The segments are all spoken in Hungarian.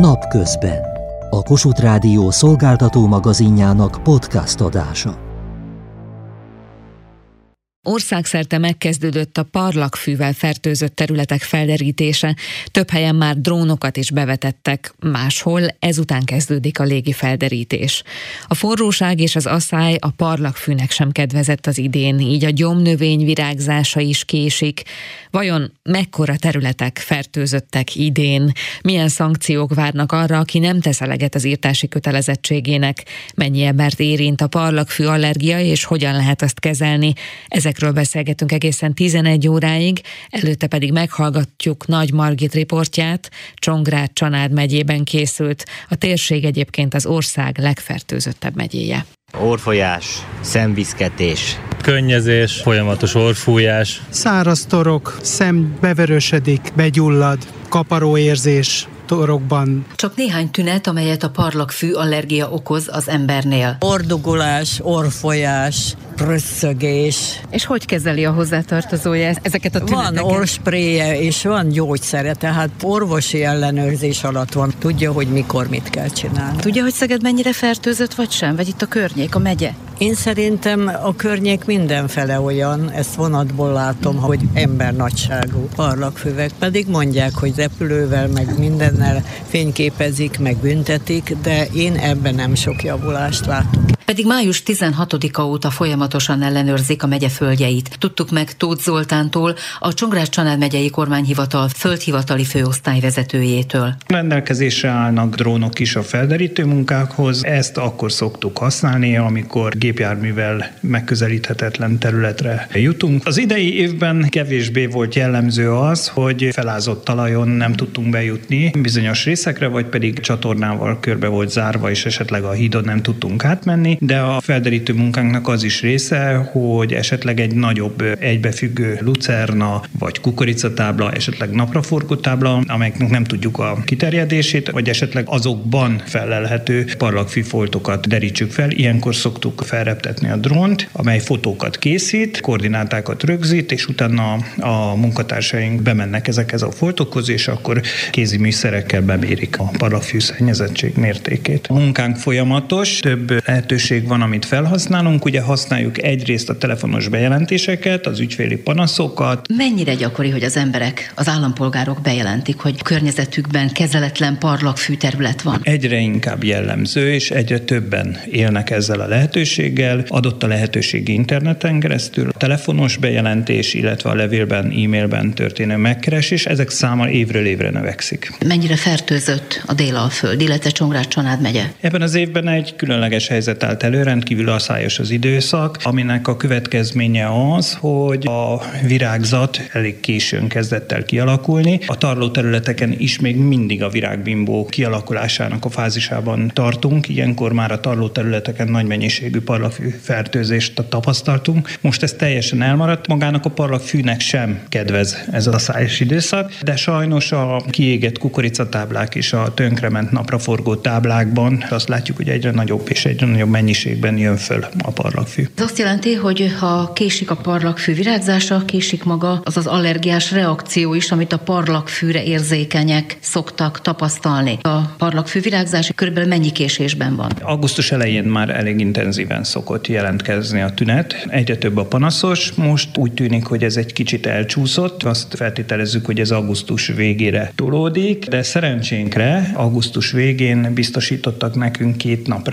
Napközben. A Kossuth Rádió szolgáltató magazinjának podcast adása. Országszerte megkezdődött a parlagfűvel fertőzött területek felderítése, több helyen már drónokat is bevetettek, máshol ezután kezdődik a légi felderítés. A forróság és az asszály a parlagfűnek sem kedvezett az idén, így a gyomnövény virágzása is késik. Vajon mekkora területek fertőzöttek idén? Milyen szankciók várnak arra, aki nem tesz eleget az írtási kötelezettségének? Mennyi embert érint a parlagfű allergia, és hogyan lehet azt kezelni? Ezek Ezekről beszélgetünk egészen 11 óráig, előtte pedig meghallgatjuk Nagy Margit riportját, Csongrád Csanád megyében készült, a térség egyébként az ország legfertőzöttebb megyéje. Orfolyás, szemviszketés, könnyezés, folyamatos orfújás. Száraz torok, szem beverősödik, begyullad, kaparóérzés, torokban. Csak néhány tünet, amelyet a parlagfű allergia okoz az embernél. Ordugulás, orfolyás, prösszögés. És hogy kezeli a hozzátartozója ezeket a tüneteket? Van orspréje és van gyógyszere, tehát orvosi ellenőrzés alatt van. Tudja, hogy mikor mit kell csinálni. Tudja, hogy Szeged mennyire fertőzött vagy sem? Vagy itt a környék, a megye? Én szerintem a környék mindenfele olyan, ezt vonatból látom, hogy ember nagyságú parlagfüvek, pedig mondják, hogy repülővel, meg mindennel fényképezik, meg büntetik, de én ebben nem sok javulást látok. Pedig május 16-a óta folyamatosan ellenőrzik a megye földjeit. Tudtuk meg Tóth Zoltántól, a Csongrád Csanád megyei kormányhivatal földhivatali főosztályvezetőjétől. Rendelkezésre állnak drónok is a felderítő munkákhoz. Ezt akkor szoktuk használni, amikor gépjárművel megközelíthetetlen területre jutunk. Az idei évben kevésbé volt jellemző az, hogy felázott talajon nem tudtunk bejutni bizonyos részekre, vagy pedig csatornával körbe volt zárva, és esetleg a hídon nem tudtunk átmenni de a felderítő munkánknak az is része, hogy esetleg egy nagyobb egybefüggő lucerna, vagy kukoricatábla, esetleg napraforgó tábla, amelyeknek nem tudjuk a kiterjedését, vagy esetleg azokban felelhető parlagfi foltokat derítsük fel. Ilyenkor szoktuk felreptetni a drónt, amely fotókat készít, koordinátákat rögzít, és utána a munkatársaink bemennek ezekhez a foltokhoz, és akkor kézi műszerekkel bemérik a parlagfű szennyezettség mértékét. A munkánk folyamatos, több lehetőség lehetőség van, amit felhasználunk. Ugye használjuk egyrészt a telefonos bejelentéseket, az ügyféli panaszokat. Mennyire gyakori, hogy az emberek, az állampolgárok bejelentik, hogy környezetükben kezeletlen parlagfű terület van? Egyre inkább jellemző, és egyre többen élnek ezzel a lehetőséggel. Adott a lehetőség interneten keresztül, a telefonos bejelentés, illetve a levélben, e-mailben történő megkeresés, ezek száma évről évre növekszik. Mennyire fertőzött a Délalföld, illetve Csongrád Csanád megye? Ebben az évben egy különleges helyzet állt állt elő, rendkívül asszályos az időszak, aminek a következménye az, hogy a virágzat elég későn kezdett el kialakulni. A tarló területeken is még mindig a virágbimbó kialakulásának a fázisában tartunk. Ilyenkor már a tarló területeken nagy mennyiségű parlagfű fertőzést tapasztaltunk. Most ez teljesen elmaradt. Magának a parlagfűnek sem kedvez ez a szájos időszak, de sajnos a kiégett kukoricatáblák és a tönkrement napraforgó táblákban azt látjuk, hogy egyre nagyobb és egyre nagyobb mennyiségben jön föl a parlagfű. Ez azt jelenti, hogy ha késik a parlagfű virágzása, késik maga az az allergiás reakció is, amit a parlagfűre érzékenyek szoktak tapasztalni. A parlagfű virágzás körülbelül mennyi késésben van? Augusztus elején már elég intenzíven szokott jelentkezni a tünet. Egyre több a panaszos. Most úgy tűnik, hogy ez egy kicsit elcsúszott. Azt feltételezzük, hogy ez augusztus végére tolódik, de szerencsénkre augusztus végén biztosítottak nekünk két nap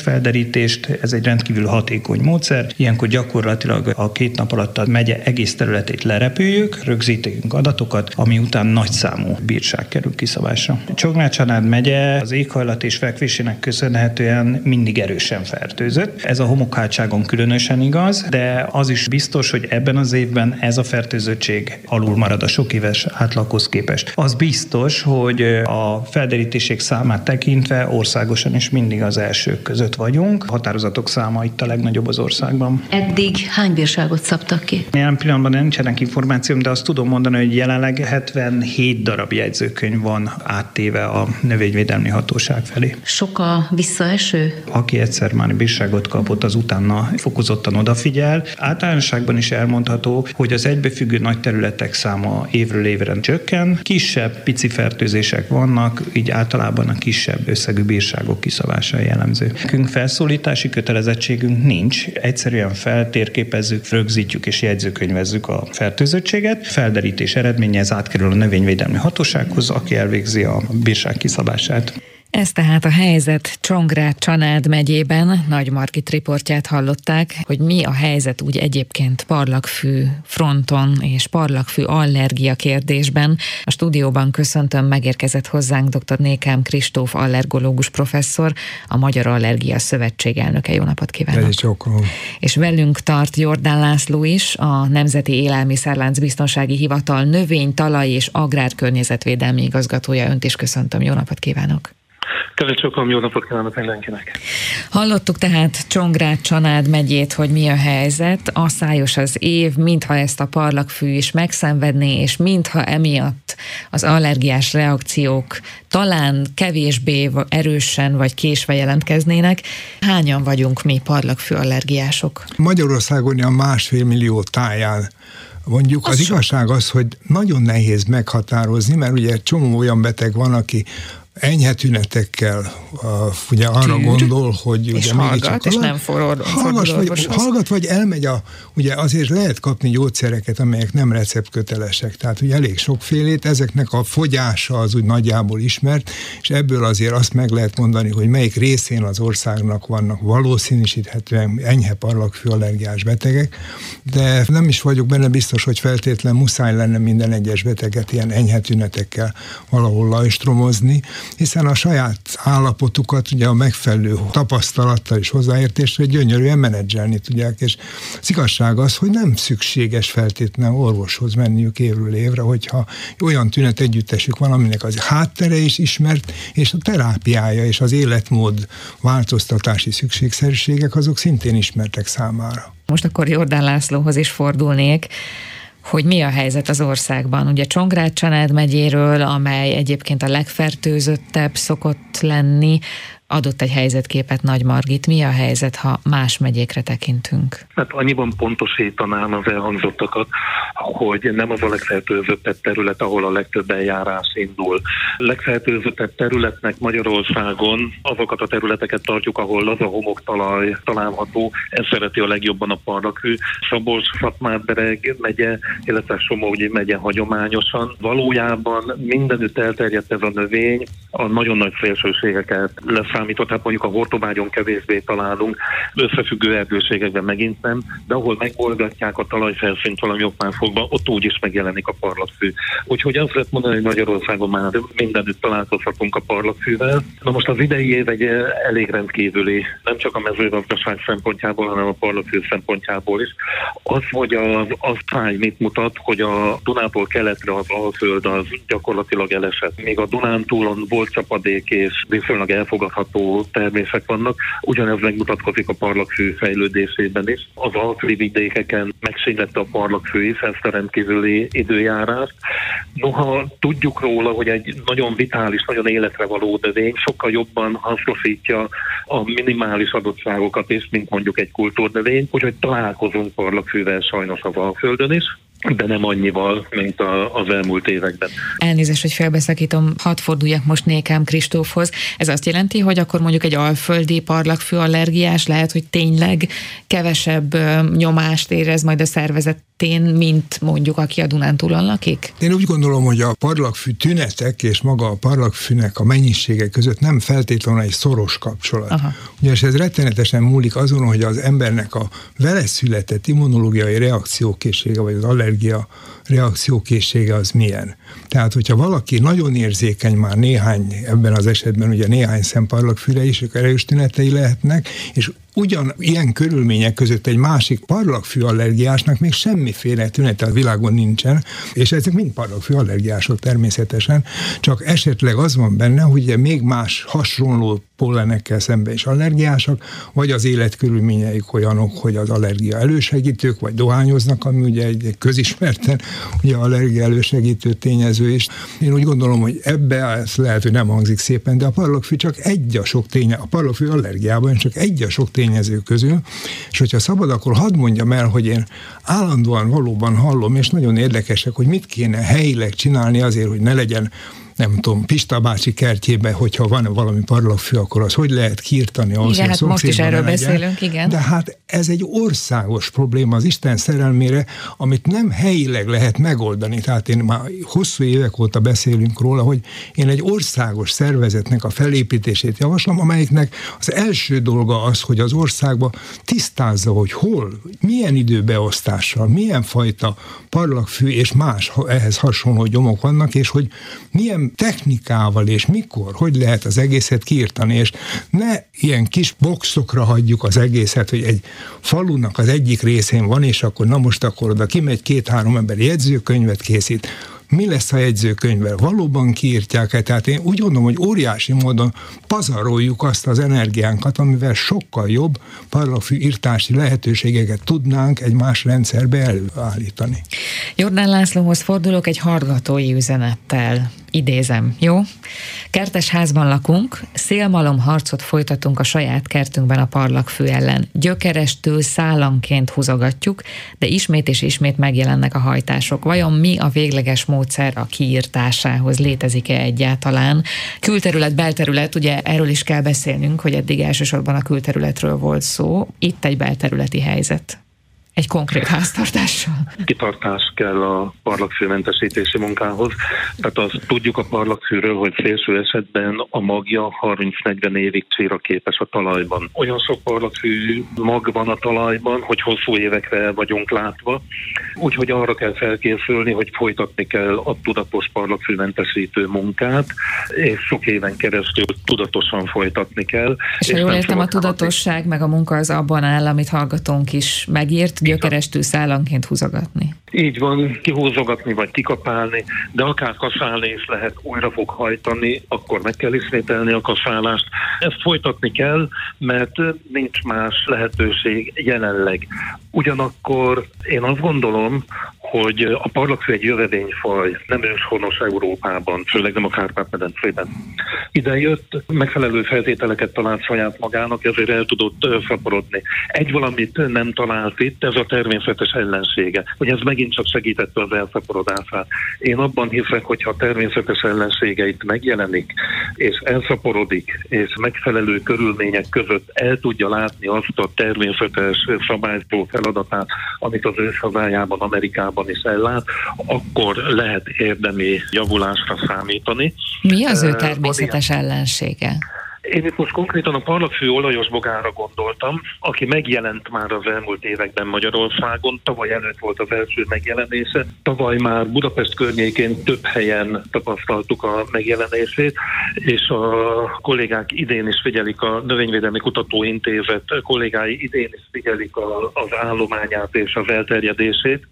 repülőgépes felderítést, ez egy rendkívül hatékony módszer. Ilyenkor gyakorlatilag a két nap alatt a megye egész területét lerepüljük, rögzítünk adatokat, ami után nagy számú bírság kerül kiszabásra. Csognácsanád megye az éghajlat és fekvésének köszönhetően mindig erősen fertőzött. Ez a homokhátságon különösen igaz, de az is biztos, hogy ebben az évben ez a fertőzöttség alul marad a sok éves átlaghoz képest. Az biztos, hogy a felderítések számát tekintve országosan is mindig az elsők között között vagyunk. A határozatok száma itt a legnagyobb az országban. Eddig hány bírságot szabtak ki? Jelen pillanatban nincsenek információm, de azt tudom mondani, hogy jelenleg 77 darab jegyzőkönyv van áttéve a növényvédelmi hatóság felé. Sok a visszaeső? Aki egyszer már bírságot kapott, az utána fokozottan odafigyel. Általánosságban is elmondható, hogy az egybefüggő nagy területek száma évről évre csökken. Kisebb, pici fertőzések vannak, így általában a kisebb összegű bírságok kiszabása jellemző. Nekünk felszólítási kötelezettségünk nincs. Egyszerűen feltérképezzük, rögzítjük és jegyzőkönyvezzük a fertőzöttséget. Felderítés eredménye ez átkerül a növényvédelmi hatósághoz, aki elvégzi a bírság kiszabását. Ez tehát a helyzet Csongrád Csanád megyében. Nagy Margit riportját hallották, hogy mi a helyzet úgy egyébként parlagfű fronton és parlagfű allergia kérdésben. A stúdióban köszöntöm, megérkezett hozzánk dr. Nékám Kristóf allergológus professzor, a Magyar Allergia Szövetség elnöke. Jó napot kívánok! És velünk tart Jordán László is, a Nemzeti Élelmiszerlánc Biztonsági Hivatal növény, talaj és agrárkörnyezetvédelmi igazgatója. Önt is köszöntöm, jó napot kívánok! Kedves jó napot kívánok mindenkinek! Hallottuk tehát Csongrád Csanád megyét, hogy mi a helyzet. Asszályos az év, mintha ezt a parlagfű is megszenvedné, és mintha emiatt az allergiás reakciók talán kevésbé erősen vagy késve jelentkeznének. Hányan vagyunk mi parlagfű allergiások? Magyarországon a másfél millió táján Mondjuk az, az igazság az, hogy nagyon nehéz meghatározni, mert ugye csomó olyan beteg van, aki enyhe tünetekkel ugye arra Tűr, gondol, hogy és ugye hallgat, és nem forrod, hallgat, vagy, hallgat, vagy elmegy a, ugye azért lehet kapni gyógyszereket, amelyek nem receptkötelesek, tehát ugye elég sokfélét, ezeknek a fogyása az úgy nagyjából ismert, és ebből azért azt meg lehet mondani, hogy melyik részén az országnak vannak valószínűsíthetően enyhe parlagfű allergiás betegek, de nem is vagyok benne biztos, hogy feltétlen muszáj lenne minden egyes beteget ilyen enyhe tünetekkel valahol lajstromozni, hiszen a saját állapotukat ugye a megfelelő tapasztalattal és hozzáértéssel gyönyörűen menedzselni tudják, és az igazság az, hogy nem szükséges feltétlenül orvoshoz menniük évről évre, hogyha olyan tünet együttesük van, aminek az háttere is ismert, és a terápiája és az életmód változtatási szükségszerűségek azok szintén ismertek számára. Most akkor Jordán Lászlóhoz is fordulnék hogy mi a helyzet az országban. Ugye Csongrád Csanád megyéről, amely egyébként a legfertőzöttebb szokott lenni, adott egy helyzetképet Nagy Margit. Mi a helyzet, ha más megyékre tekintünk? Hát annyiban pontosítanám az elhangzottakat, hogy nem az a legfertőzöttebb terület, ahol a legtöbb eljárás indul. Legfertőzöttebb területnek Magyarországon azokat a területeket tartjuk, ahol az a homoktalaj található, ez szereti a legjobban a parlagfű. Szabolcs, Szatmárbereg megye, illetve Somogyi megye hagyományosan. Valójában mindenütt elterjedt ez a növény, a nagyon nagy szélsőségeket lesz számított, hát mondjuk a hortobágyon kevésbé találunk, összefüggő erdőségekben megint nem, de ahol megbolgatják a talajfelszínt valami oknál fogva, ott úgy is megjelenik a parlagfű. Úgyhogy azt lehet mondani, hogy Magyarországon már mindenütt találkozhatunk a parlagfűvel. Na most az idei év egy elég rendkívüli, nem csak a mezőgazdaság szempontjából, hanem a parlagfű szempontjából is. Az, hogy az, az táj mit mutat, hogy a Dunától keletre az Alföld az gyakorlatilag elesett. Még a Dunántúlon volt csapadék és viszonylag elfogadható fenntartható termések vannak. Ugyanez megmutatkozik a parlagfű fejlődésében is. Az alföldi vidékeken megsínlette a parlagfű is ezt a rendkívüli időjárást. Noha tudjuk róla, hogy egy nagyon vitális, nagyon életre való növény sokkal jobban hasznosítja a minimális adottságokat is, mint mondjuk egy kultúrnövény, úgyhogy találkozunk parlagfűvel sajnos a Alföldön is de nem annyival, mint a, az elmúlt években. Elnézést, hogy felbeszakítom, hadd forduljak most Nékám Kristófhoz. Ez azt jelenti, hogy akkor mondjuk egy alföldi parlagfű allergiás lehet, hogy tényleg kevesebb nyomást érez majd a szervezetén, mint mondjuk aki a Dunántúlon lakik? Én úgy gondolom, hogy a parlagfű tünetek és maga a parlagfűnek a mennyisége között nem feltétlenül egy szoros kapcsolat. Aha. Ugyanis ez rettenetesen múlik azon, hogy az embernek a vele született immunológiai reakciókészsége, vagy az allergia allergia reakciókészsége az milyen. Tehát, hogyha valaki nagyon érzékeny már néhány, ebben az esetben ugye néhány szemparlagfűre is, ők erős tünetei lehetnek, és ugyan ilyen körülmények között egy másik parlagfű allergiásnak még semmiféle tünete a világon nincsen, és ezek mind parlagfű allergiások természetesen, csak esetleg az van benne, hogy még más hasonló pollenekkel szemben is allergiásak, vagy az életkörülményeik olyanok, hogy az allergia elősegítők, vagy dohányoznak, ami ugye egy közismerten ugye allergia elősegítő tényező is. Én úgy gondolom, hogy ebbe ez lehet, hogy nem hangzik szépen, de a parlagfű csak egy a sok ténye, a parlagfű allergiában csak egy a sok tényező közül, és hogyha szabad, akkor hadd mondjam el, hogy én állandóan valóban hallom, és nagyon érdekesek, hogy mit kéne helyileg csinálni azért, hogy ne legyen nem tudom, Pista bácsi kertjébe, hogyha van valami parlagfű, akkor az hogy lehet kiirtani ahhoz, igen, hát most is erről beszélünk, igen. De hát ez egy országos probléma az Isten szerelmére, amit nem helyileg lehet megoldani. Tehát én már hosszú évek óta beszélünk róla, hogy én egy országos szervezetnek a felépítését javaslom, amelyiknek az első dolga az, hogy az országba tisztázza, hogy hol, milyen időbeosztással, milyen fajta parlagfű és más ehhez hasonló gyomok vannak, és hogy milyen technikával és mikor, hogy lehet az egészet kiirtani, és ne ilyen kis boxokra hagyjuk az egészet, hogy egy falunak az egyik részén van, és akkor na most akkor oda kimegy két-három ember jegyzőkönyvet készít, mi lesz a jegyzőkönyvvel? Valóban kiírtják-e? Tehát én úgy gondolom, hogy óriási módon pazaroljuk azt az energiánkat, amivel sokkal jobb parlagfű írtási lehetőségeket tudnánk egy más rendszerbe előállítani. Jordán Lászlóhoz fordulok egy hallgatói üzenettel idézem, jó? Kertes házban lakunk, szélmalom harcot folytatunk a saját kertünkben a parlagfű ellen. Gyökerestől szállanként húzogatjuk, de ismét és ismét megjelennek a hajtások. Vajon mi a végleges módszer a kiírtásához? Létezik-e egyáltalán? Külterület, belterület, ugye erről is kell beszélnünk, hogy eddig elsősorban a külterületről volt szó. Itt egy belterületi helyzet egy konkrét háztartással? Kitartás kell a parlagfűmentesítési munkához. Tehát azt tudjuk a parlagfűről, hogy szélső esetben a magja 30-40 évig csíra képes a talajban. Olyan sok parlagfű mag van a talajban, hogy hosszú évekre vagyunk látva, úgyhogy arra kell felkészülni, hogy folytatni kell a tudatos parlagfűmentesítő munkát, és sok éven keresztül tudatosan folytatni kell. És, és ha jól értem, a tudatosság meg a munka az abban áll, amit hallgatónk is megírt, gyökerestől szállanként húzogatni. Így van, kihúzogatni vagy kikapálni, de akár kaszálni is lehet, újra fog hajtani, akkor meg kell ismételni a kaszálást. Ezt folytatni kell, mert nincs más lehetőség jelenleg. Ugyanakkor én azt gondolom, hogy a parlagfű egy jövedényfaj, nem őshonos Európában, főleg nem a Kárpát-medencében. Ide jött, megfelelő feltételeket talált saját magának, ezért el tudott szaporodni. Egy valamit nem talált itt, ez a természetes ellensége, hogy ez megint csak segítette az elszaporodását. Én abban hiszek, hogy ha a természetes ellenségeit megjelenik, és elszaporodik, és megfelelő körülmények között el tudja látni azt a természetes szabályzó feladatát, amit az ős hazájában, Amerikában is ellát, akkor lehet érdemi javulásra számítani. Mi az ő természetes ellensége? Én itt most konkrétan a parlagfű olajos bogára gondoltam, aki megjelent már az elmúlt években Magyarországon, tavaly előtt volt az első megjelenése, tavaly már Budapest környékén több helyen tapasztaltuk a megjelenését, és a kollégák idén is figyelik, a Növényvédelmi Kutatóintézet kollégái idén is figyelik a, az állományát és az elterjedését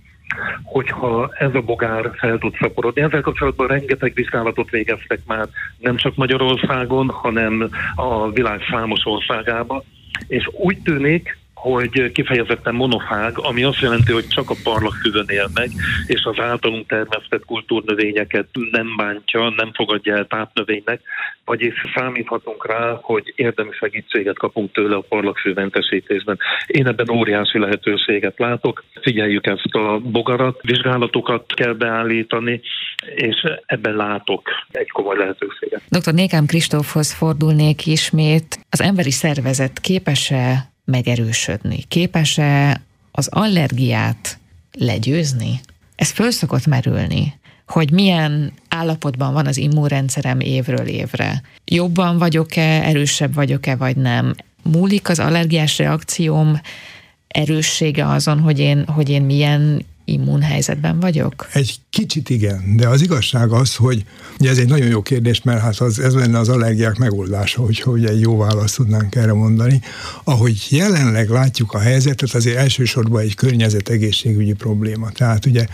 hogyha ez a bogár fel tud szaporodni. Ezzel kapcsolatban rengeteg vizsgálatot végeztek már nem csak Magyarországon, hanem a világ számos országában, és úgy tűnik, hogy kifejezetten monofág, ami azt jelenti, hogy csak a parlagfüvön él meg, és az általunk termesztett kultúrnövényeket nem bántja, nem fogadja el tápnövénynek, vagyis számíthatunk rá, hogy érdemi segítséget kapunk tőle a parlagfűmentesítésben. Én ebben óriási lehetőséget látok, figyeljük ezt a bogarat, vizsgálatokat kell beállítani, és ebben látok egy komoly lehetőséget. Dr. Nékám Kristófhoz fordulnék ismét. Az emberi szervezet képes-e megerősödni? Képes-e az allergiát legyőzni? Ez föl szokott merülni, hogy milyen állapotban van az immunrendszerem évről évre. Jobban vagyok-e, erősebb vagyok-e, vagy nem. Múlik az allergiás reakcióm erőssége azon, hogy én, hogy én milyen immunhelyzetben vagyok? Egy Kicsit igen, de az igazság az, hogy ugye ez egy nagyon jó kérdés, mert hát az, ez lenne az allergiák megoldása, hogyha ugye egy jó választ tudnánk erre mondani. Ahogy jelenleg látjuk a helyzetet, azért elsősorban egy környezetegészségügyi probléma. Tehát ugye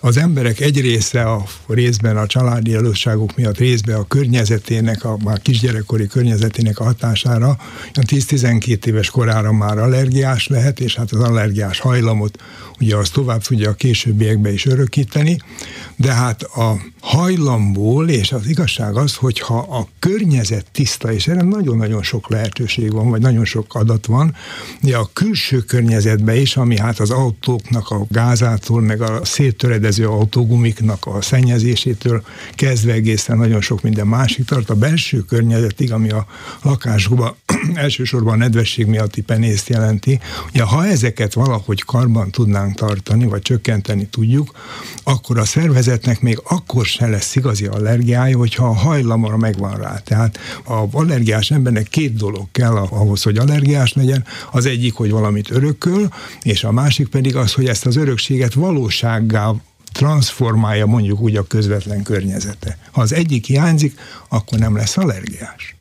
az emberek egy része a részben a családi adósságok miatt, részben a környezetének, a már kisgyerekkori környezetének a hatására, a 10-12 éves korára már allergiás lehet, és hát az allergiás hajlamot ugye az tovább tudja a későbbiekbe is örökíteni, de hát a hajlamból, és az igazság az, hogyha a környezet tiszta, és erre nagyon-nagyon sok lehetőség van, vagy nagyon sok adat van, ugye a külső környezetben is, ami hát az autóknak a gázától, meg a széttöredező autógumiknak a szennyezésétől kezdve egészen nagyon sok minden másik tart, a belső környezetig, ami a lakásokban elsősorban a nedvesség miatti penészt jelenti. Ugye, ha ezeket valahogy karban tudnánk tartani, vagy csökkenteni tudjuk, akkor a szervezetnek még akkor se lesz igazi allergiája, hogyha a hajlamra megvan rá. Tehát a allergiás embernek két dolog kell ahhoz, hogy allergiás legyen. Az egyik, hogy valamit örököl, és a másik pedig az, hogy ezt az örökséget valósággá transformálja mondjuk úgy a közvetlen környezete. Ha az egyik hiányzik, akkor nem lesz allergiás.